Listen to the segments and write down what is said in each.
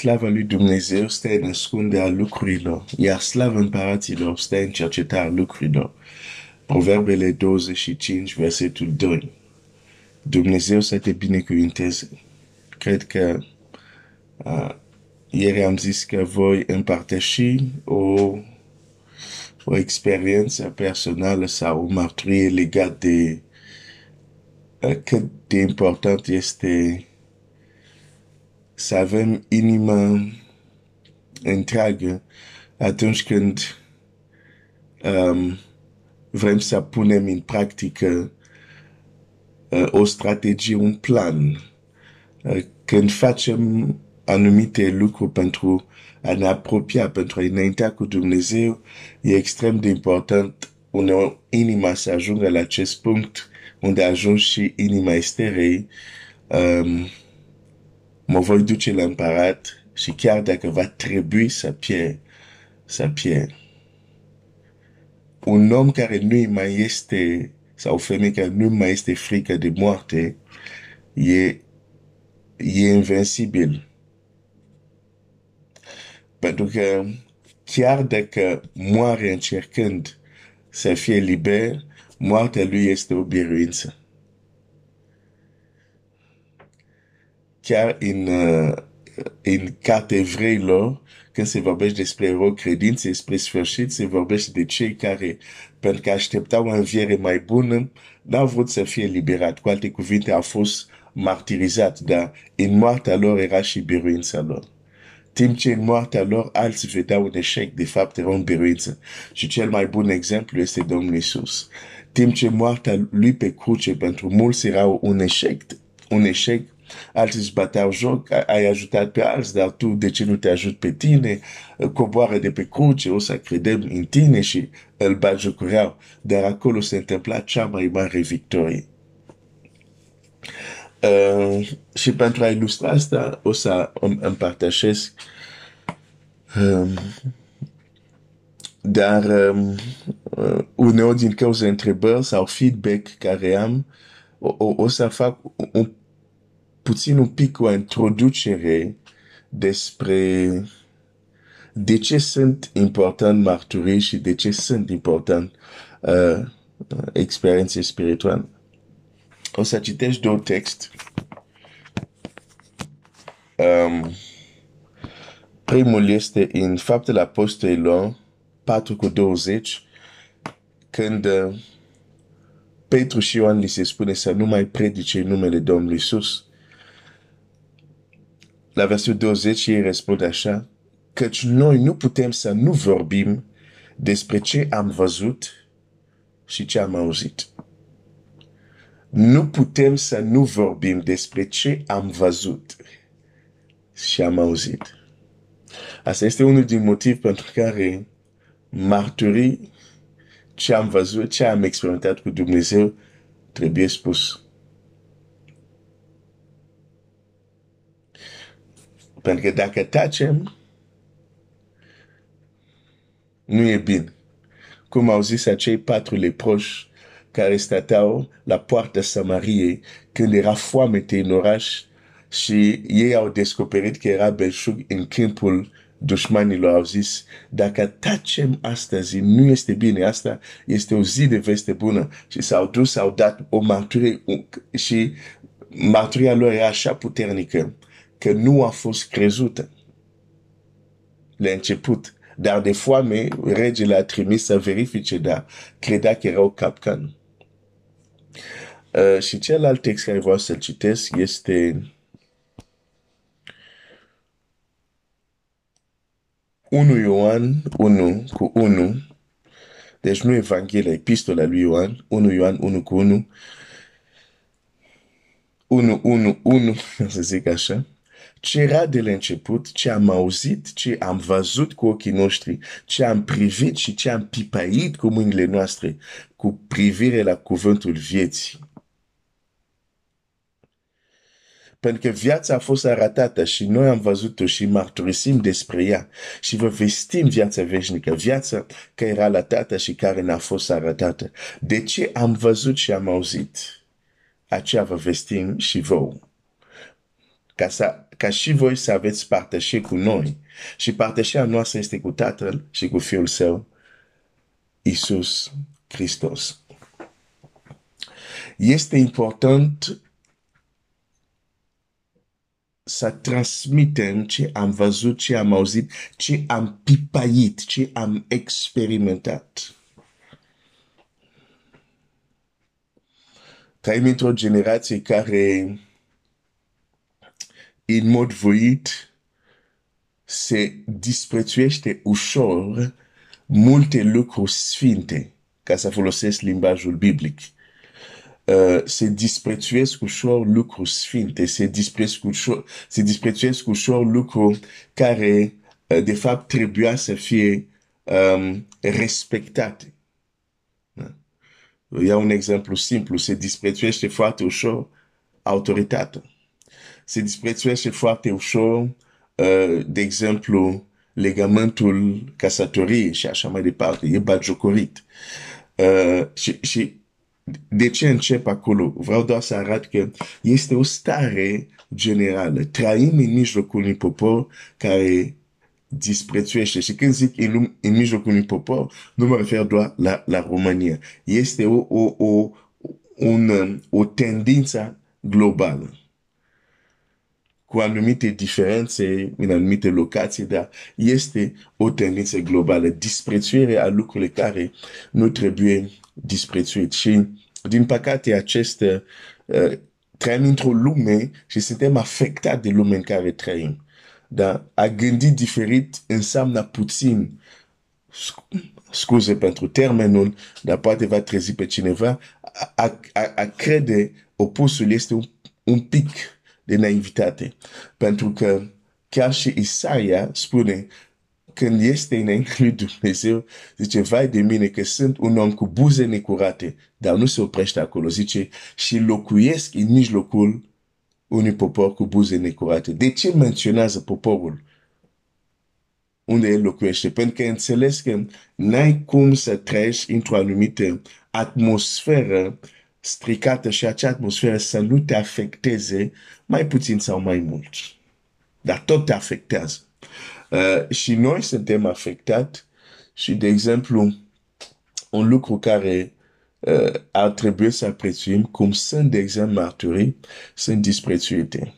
slava lui Dumnezeu stă în ascunderea lucrurilor, iar slava împăraților stă în cercetarea lucrurilor. Proverbele 25, versetul 2. Dumnezeu să te binecuvinteze. Cred că uh, ieri am zis că voi împărtăși o, o experiență personală sau o mărturie legată de uh, cât de important este să avem inima întreagă atunci când um, vrem să punem în practică uh, o strategie, un plan. Uh, când facem anumite lucruri pentru a ne apropia, pentru a înaintea cu Dumnezeu, e extrem de important uneori inima să ajungă la acest punct unde ajunge și inima esterei. Um, mă voi duce la împărat și chiar dacă va trebui să pierd, să pierd. Un om care nu mai este, sau o femeie care nu mai este frică de moarte, e, e invincibil. Pentru că chiar dacă moare încercând să fie liber, moartea lui este o biruință. Chiar în, uh, în cartea evreilor, când se vorbește despre erou credințe, despre sfârșit, se vorbește de cei care, pentru că așteptau o înviere mai bună, n-au vrut să fie liberat. Cu alte cuvinte, au fost martirizat, dar în moartea lor era și biruința lor. Timp ce în moartea lor alții vedeau un eșec, de fapt era un biruință. Și cel mai bun exemplu este Domnul Isus. Timp ce moartea lui pe cruce pentru mulți era un eșec, un eșec alții își bateau joc, ai ajutat pe alții, dar tu de ce nu te ajut pe tine, coboară de pe cruce, o să credem în tine și îl batjocureau. Dar acolo se întâmpla cea mai mare victorie. Uh, și pentru a ilustra asta, o să împărtășesc um, dar um, uh, uneori din cauza întrebări sau feedback care am, o, o, o să fac un puțin un pic o introducere despre de ce sunt important mărturii și de ce sunt important uh, experiențe spirituale. O să citești două text. Um, primul este în Faptele Apostolilor 4 cu 20, când uh, Petru și Ioan li se spune să nu mai predice numele Domnului Isus la versetul 20 ei răspunde așa, căci noi nu putem să nu vorbim despre ce am văzut și ce am auzit. Nu putem să nu vorbim despre ce am văzut și am auzit. Asta este unul din motiv pentru care marturii ce am văzut, ce am experimentat cu Dumnezeu trebuie spus. Pentru că dacă tacem, nu e bine. Cum au zis acei patru leproși care stăteau la poarta Samariei când era foamete în oraș și ei au descoperit că era belșug în câmpul dușmanilor au zis, dacă tacem astăzi, nu este bine, asta este o zi de veste bună. Și s-au dus, au dat o marturie și marturia lor era așa puternică că nu a fost crezută la început. Dar de foame, regele a trimis să verifice, dar credea că era o capcană. Uh, și celălalt text care vreau să-l citesc este 1 Ioan 1 cu 1, deci nu Evanghelia, epistola lui Ioan, 1 Ioan 1 cu 1, 1, 1, 1, să zic așa, ce era de la început, ce am auzit, ce am văzut cu ochii noștri, ce am privit și ce am pipait cu mâinile noastre, cu privire la cuvântul vieții. Pentru că viața a fost arătată și noi am văzut-o și marturisim despre ea și vă vestim viața veșnică, viața care era la tată și care n-a fost arătată. De ce am văzut și am auzit? Aceea vă vestim și vouă ca, să, ca și voi să aveți părtășie cu noi. Și părtășia noastră este cu Tatăl și cu Fiul Său, Isus Hristos. Este important să transmitem ce am văzut, ce am auzit, ce am pipait, ce am experimentat. Trăim într-o generație care, în mod voit, se disprețuiește ușor multe lucruri sfinte, ca să folosesc limbajul biblic. Uh, se disprețuiesc ușor lucruri sfinte, se disprețuiesc ușor, se disprețuiesc ușor lucruri care, uh, de fapt, trebuia să fie um, respectate. Da? Iau un exemplu simplu, se disprețuiește foarte ușor autoritatea. Se disprețuiește foarte ușor, uh, de exemplu, legamentul casătoriei și așa mai departe. E bagiocorit. Uh, și, și de ce încep acolo? Vreau doar să arăt că este o stare generală. Trăim în mijlocul unui popor care disprețuiește. Și când zic în, în mijlocul unui popor, nu mă refer doar la, la România. Este o, o, o, un, o tendință globală cu anumite diferențe în anumite locații, dar este o tendință globală. Disprețuire a lucrurile care nu trebuie disprețuit. Și, din păcate, aceste uh, trăim într-o lume și suntem afectați de lumea în care trăim. Dar a gândi diferit înseamnă puțin, scuze pentru termenul, dar poate va trezi pe cineva, a, a, a crede opusul este un, un pic de naivitate. Pentru că chiar și Isaia spune, când este înainte lui Dumnezeu, zice, vai de mine că sunt un om cu buze necurate, dar nu se oprește acolo. Zice, și locuiesc în mijlocul unui popor cu buze necurate. De ce menționează poporul? Unde el locuiește? Pentru că înțeles că n-ai cum să trăiești într-o anumită atmosferă stricată și acea atmosferă să nu te afecteze mai puțin sau mai mult. Dar tot te afectează. Uh, și noi suntem afectați și, de exemplu, un lucru care uh, ar trebui să prețuim, cum sunt, de exemplu, marturii, sunt disprețuite.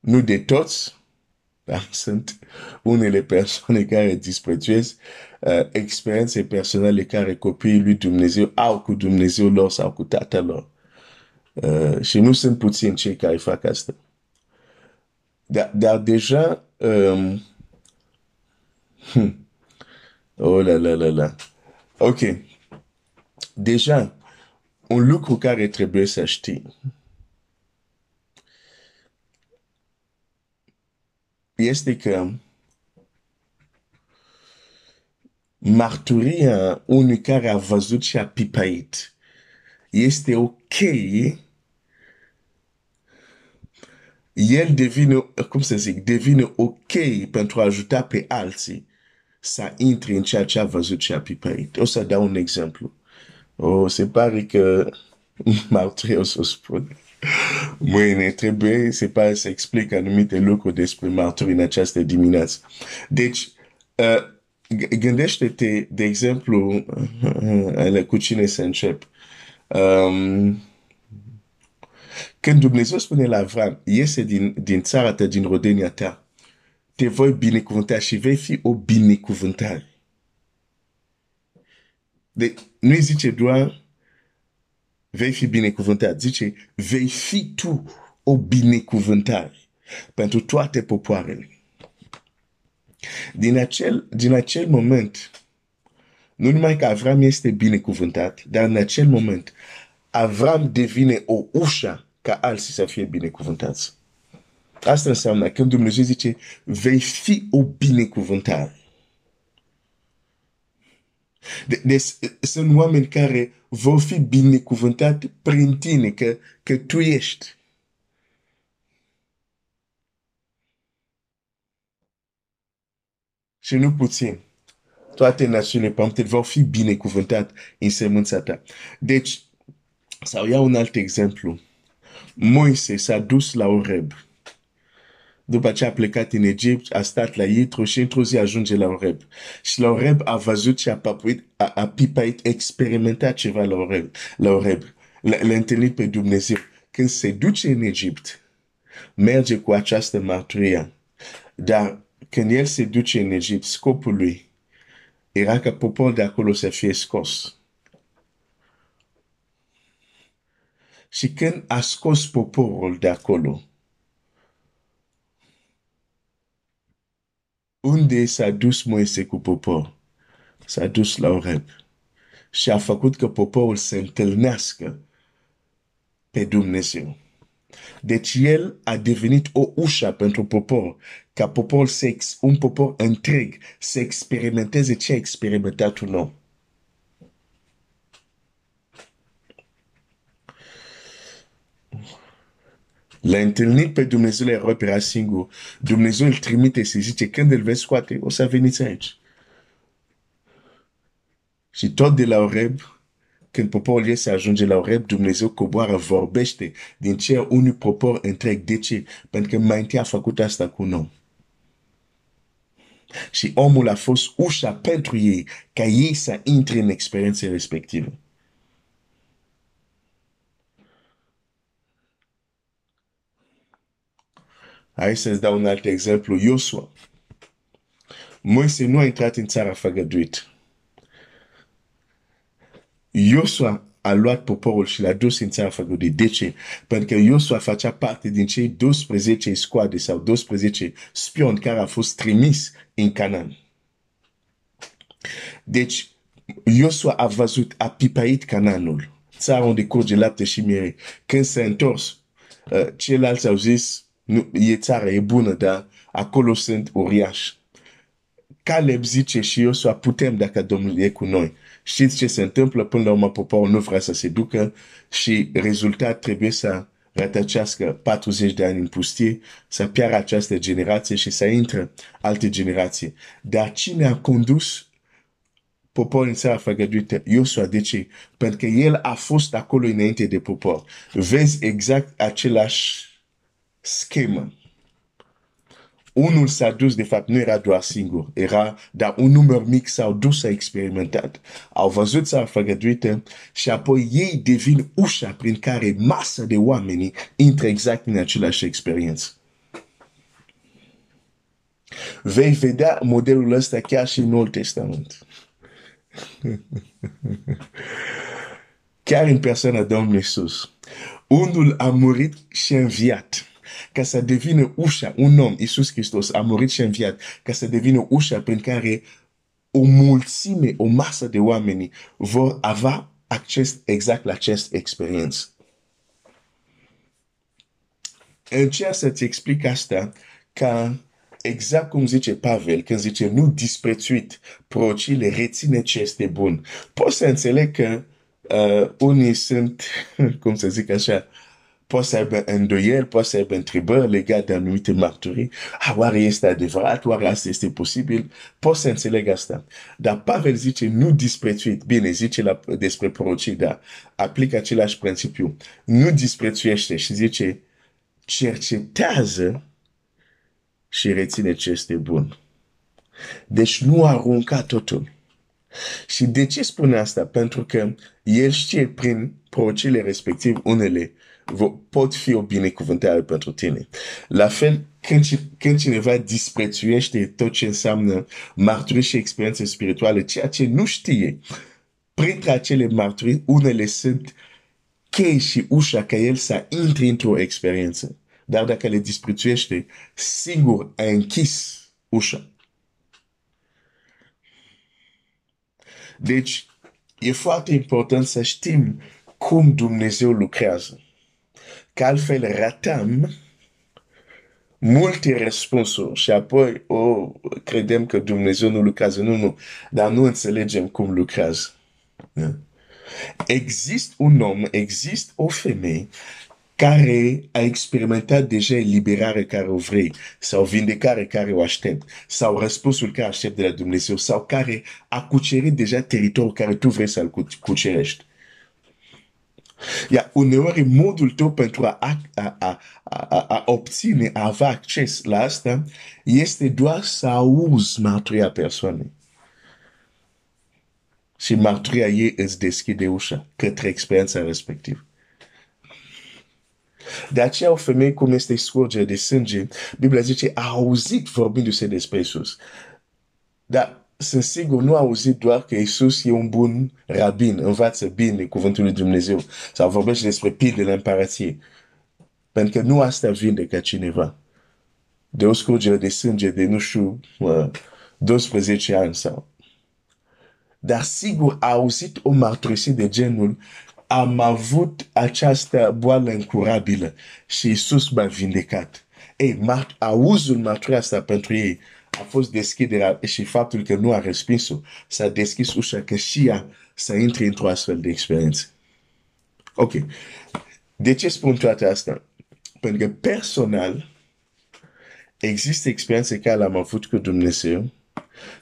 Nu de toți, dar sunt unele persoane care disprețuiesc uh, experiențe personale care copiii lui Dumnezeu au cu Dumnezeu lor sau cu tatăl lor. Uh, și nu sunt puțini cei care fac asta. Dar, dar deja um, hmm, oh la la la la ok deja un lucru care trebuie să știi este că marturia unui care a văzut și a pipait este ok el devine, cum să zic, devine ok pentru a ajuta pe alții să intre în ceea ce a văzut și a pipăit. O să dau un exemplu. O, se pare că marturie o să spun. Mâine trebuie, se pare să explic anumite lucruri despre marturie în această dimineață. Deci, uh, gândește-te, de exemplu, uh, cu cine să încep. Um, când Dumnezeu spune la Avram, iese din, din țara ta, din rodenia ta, te voi binecuvânta și vei fi o binecuvântare. De, nu zice doar vei fi binecuvântat, zice vei fi tu o binecuvântare pentru toate popoarele. Din acel, din acel moment, nu numai că Avram este binecuvântat, dar în acel moment, Avram devine o ușă ca alții să fie binecuvântați. Asta înseamnă când Dumnezeu zice, vei fi o binecuvântare. De, de, sunt oameni care vor fi binecuvântați prin tine, că, că tu ești. Și nu puțin. Toate națiunile pământului vor fi binecuvântate în semânța ta. Deci, sau iau un alt exemplu Moise s-a dus la Oreb. După ce a plecat în Egipt, a stat la Itro și într-o zi ajunge la Oreb. Și la Oreb a văzut și a, papuit, a, a pipait, experimentat ceva la Oreb. La Oreb. L-a întâlnit pe Dumnezeu. Când se duce în Egipt, merge cu această mărturie. Dar când el se duce în Egipt, scopul lui era ca poporul de acolo să fie scos. Și când a scos poporul de acolo, unde s-a dus Moise cu popor? S-a dus la Oreb. Și a făcut că poporul să întâlnească pe Dumnezeu. Deci el a devenit o ușă pentru popor, ca popor să, un popor întreg să experimenteze ce a experimentat un om. L-a întâlnit pe Dumnezeu, le repera singur. Dumnezeu îl trimite și zice, când îl vei scoate, o să veniți aici. Și tot de la Oreb, când poporul iese ajunge la Oreb, Dumnezeu coboară, vorbește din cer unui popor întreg. De ce? Pentru că mai întâi a făcut asta cu un om. Și omul a fost ușa pentru ei, ca ei să intre în experiențe respective. Hai să-ți dau un alt exemplu. Iosua. Moise nu a intrat în țara făgăduită. Iosua a luat poporul și l-a dus în țara făgăduită. De ce? Pentru că Iosua facea parte din cei 12 scoade sau 12 spioni care au fost trimis în Canaan. Deci, Iosua a văzut, a pipait Canaanul, țara unde curge lapte și miere. Când s-a întors, uh, ceilalți au zis, nu, e țară, e bună, dar acolo sunt uriași. Caleb zice și eu să putem dacă Domnul e cu noi. Știți ce se întâmplă până la urmă poporul nu vrea să se ducă și rezultat trebuie să rătăcească 40 de ani în pustie, să piară această generație și să intre alte generații. Dar cine a condus poporul în țara făgăduită? Iosua, de ce? Pentru că el a fost acolo înainte de popor. Vezi exact același schemă. Unul s-a dus, de fapt, nu era doar singur, era, dar un număr mic s-au dus, s-a experimentat, au văzut s-a făgăduită și apoi ei devin ușa prin care masă de oameni intră exact în același experiență. Vei vedea modelul ăsta chiar și în Noul Testament. chiar în persoana Domnului Iisus. Unul a murit și înviat ca să devină ușa, un om, Iisus Hristos, a murit și înviat, ca să devină ușa prin care o mulțime, o masă de oameni vor avea acces exact la această experiență. Încerc să-ți explic asta ca exact cum zice Pavel, când zice nu disprețuit procile, reține ce este bun. Poți să înțeleg că uh, unii sunt, cum să zic așa, poate să aibă îndoieli, poate să aibă întrebări legate de anumite mărturii. Ah, oare este adevărat? Oare asta este posibil? Poți să înțeleg asta. Dar Pavel zice nu disprețuit. Bine, zice la, despre prorocii, dar aplică același principiu. Nu disprețuiește și zice cercetează și reține ce este bun. Deci nu arunca totul. Și de ce spune asta? Pentru că el știe prin prorocile respectiv unele pot fi o binecuvântare pentru tine. La fel, când, când cineva disprețuiește tot ce înseamnă marturii și experiențe spirituale, ceea ce nu știe, printre acele marturii, unele sunt chei și ușa ca el să intre într-o experiență. Dar dacă le disprețuiește, singur a închis ușa. Deci, e foarte important să știm cum Dumnezeu lucrează că altfel ratăm multe răspunsuri și apoi oh, credem că Dumnezeu nu lucrează. Nu, nu, dar nu înțelegem cum lucrează. Da? Există un om, există o femeie care a experimentat deja eliberare care o vrei, sau vindecare care o aștept, sau răspunsul care aștept de la Dumnezeu, sau care a cucerit deja teritoriul care tu vrei să-l cucerești. Iar uneori modul tău pentru a, a, a, a, a obține, a avea acces la asta, este doar să auzi mărturia persoanei. Și mărturia ei îți deschide ușa către experiența respectivă. De aceea o femeie cum este scurgere de sânge, Biblia zice, a auzit vorbindu-se despre Isus. Dar sunt sigur, nu a auzit doar că Isus e un bun rabin, învață bine cuvântul lui Dumnezeu sau vorbește despre pildele împărăției. Pentru că nu asta vindecă cineva. De o scurgere de sânge de, nu știu, 12 ani sau... Dar sigur a auzit o mărturisire de genul am avut această boală incurabilă și Isus m-a vindecat. Ei, auzul mărturia asta pentru ei a fost deschiderea și faptul că nu a respins-o, s-a deschis ușa că și ea să intre într-o astfel de experiență. Ok. De ce spun toate asta? Pentru că personal există experiențe care le-am avut cu Dumnezeu,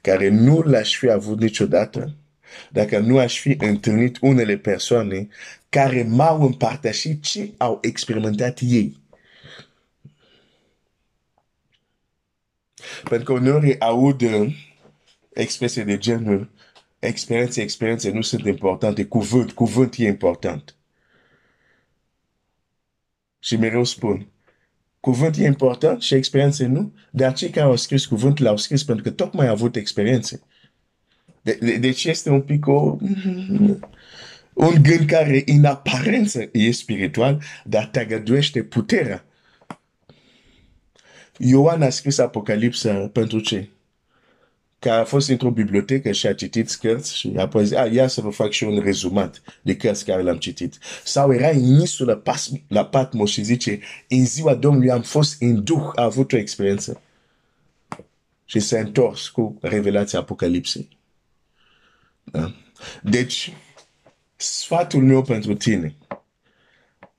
care nu le-aș fi avut niciodată, dacă nu aș fi întâlnit unele persoane care m-au împărtășit ce au experimentat ei. Pentru că uneori aud uh, expresii de genul experiențe, experiențe nu sunt importante, cuvânt, cuvânt e important. Și mereu spun, cuvânt e important și experiențe nu, dar cei care au scris cuvânt l-au scris pentru că tocmai au avut experiențe. De, de, deci este un pic o, un gând care în aparență e spiritual, dar tăgăduiește puterea. Ioan a scris Apocalipsa pentru ce? Că a fost într-o bibliotecă și a citit cărți și apoi zis, ah, ia să vă fac și un rezumat de cărți care le-am citit. Sau era în insulă pas, la Patmos și zice, în ziua Domnului am fost în duh, a avut o experiență. Și s-a întors cu revelația Apocalipsei. Da? Deci, sfatul meu pentru tine,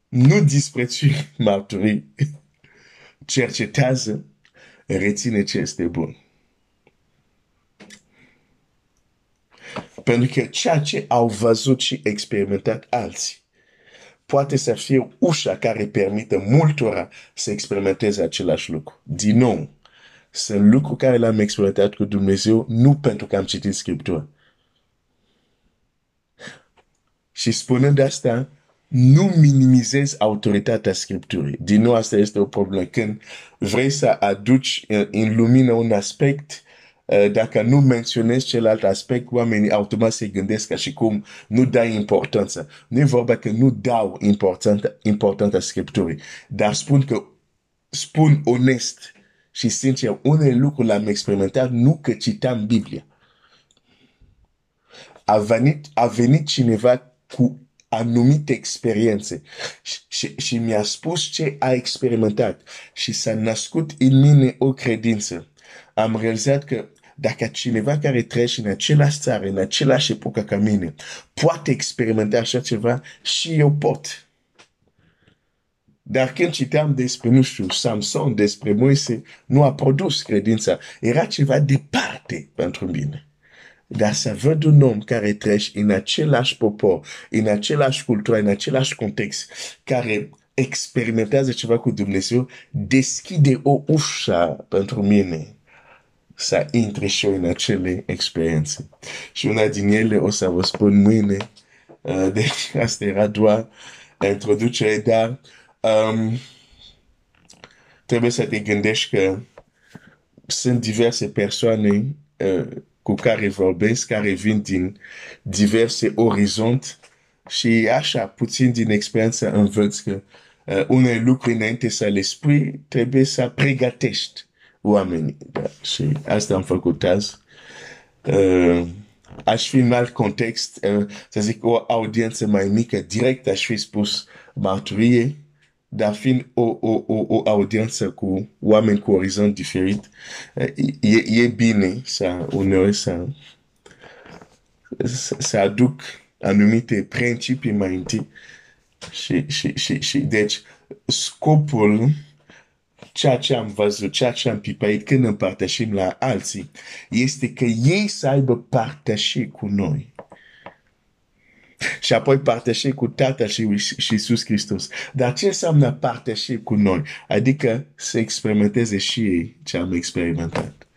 nu disprețui mărturii, cercetează, reține ce este bun. Pentru că ceea ce au văzut și experimentat alții poate să fie ușa care permite multora să experimenteze același lucru. Din nou, sunt lucruri care le-am experimentat cu Dumnezeu nu pentru că am citit Scriptura, și spunând asta, nu minimizezi autoritatea Scripturii. Din nou, asta este o problemă. Când vrei să aduci în lumină un aspect, uh, dacă nu menționezi celălalt aspect, oamenii automat se gândesc ca și cum nu dai importanță. Nu e vorba că nu dau importanță, importanța Scripturii, dar spun că spun onest și sincer, unele lucruri le-am experimentat nu că citam Biblia. A venit, a venit cineva cu anumite experiențe și, și, și mi-a spus ce a experimentat și s-a născut în mine o credință. Am realizat că dacă cineva care trăiește în același țară, în același epocă ca mine, poate experimenta așa ceva, și eu pot. Dar când citeam despre, nu știu, Samson, despre Moise, nu a produs credința. Era ceva departe pentru mine. Dar să văd un om care trece în același popor, în același cultură, în același context, care experimentează ceva cu Dumnezeu, deschide o ușă pentru mine să intre și eu în acele experiențe. Și una din ele o să vă spun mâine. Uh, deci asta era doar introducere, dar um, trebuie să te gândești că sunt diverse persoane uh, cu care vorbesc, care vin din diverse orizont și așa, puțin din experiență învăț că uh, unele lucruri înainte să le spui, trebuie să pregătești oamenii. Da? Și asta am făcut azi. Uh, aș fi în alt context, uh, să zic, o audiență mai mică, direct aș fi spus mărturie, dar fiind o, o, o, o audiență cu oameni cu orizont diferit, e, e bine să uneori să, să, să aduc anumite principii mai întâi. Și, și, și, și deci scopul ceea ce am văzut, ceea ce am pipait când împărtășim la alții, este că ei să aibă părtășii cu noi. și apoi părtășești cu Tatăl și, și Iisus Hristos. Dar ce înseamnă părtășești cu noi? Adică să experimenteze și ei ce am experimentat.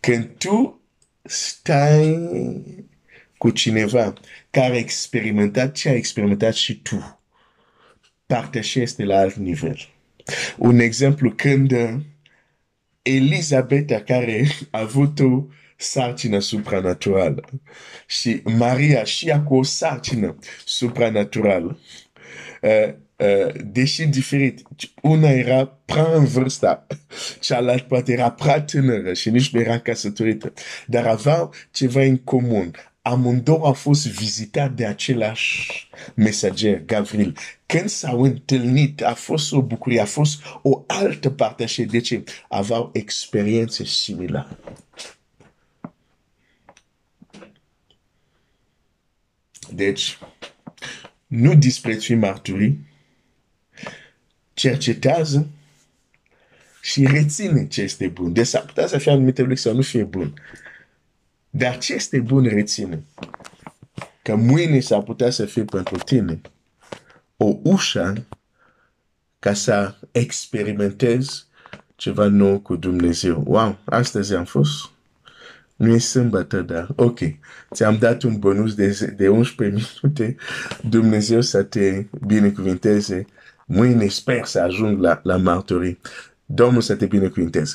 Când tu stai cu cineva care a experimentat ce ai experimentat și tu, părtășește la alt nivel. Un exemplu, când Elisabeta care a avut o sarcină supranaturală și Maria și ea cu o sarcină supranaturală, uh, uh, deși diferit. Una era prea în vârstă, cealaltă poate era prea tânără și nici nu era căsătorită, dar aveau ceva în comun amândouă au fost vizitat de același mesager, Gavril. Când s-au întâlnit, a fost o bucurie, a fost o altă parte și de ce? Aveau experiențe similare. Deci, nu disprețui marturii, cercetează și reține ce este bun. Deci s-ar putea să fie anumite lucruri să nu fie bun. Dar ce este bun reține? Că mâine s-ar putea să fie pentru tine o ușă ca să experimentezi ceva nou cu Dumnezeu. Wow, astăzi am fost. Nu e sâmbătă, dar ok. Ți-am dat un bonus de, de 11 minute. Dumnezeu să te binecuvinteze. Mâine sper să ajung la, la martorii. Domnul să te binecuvinteze.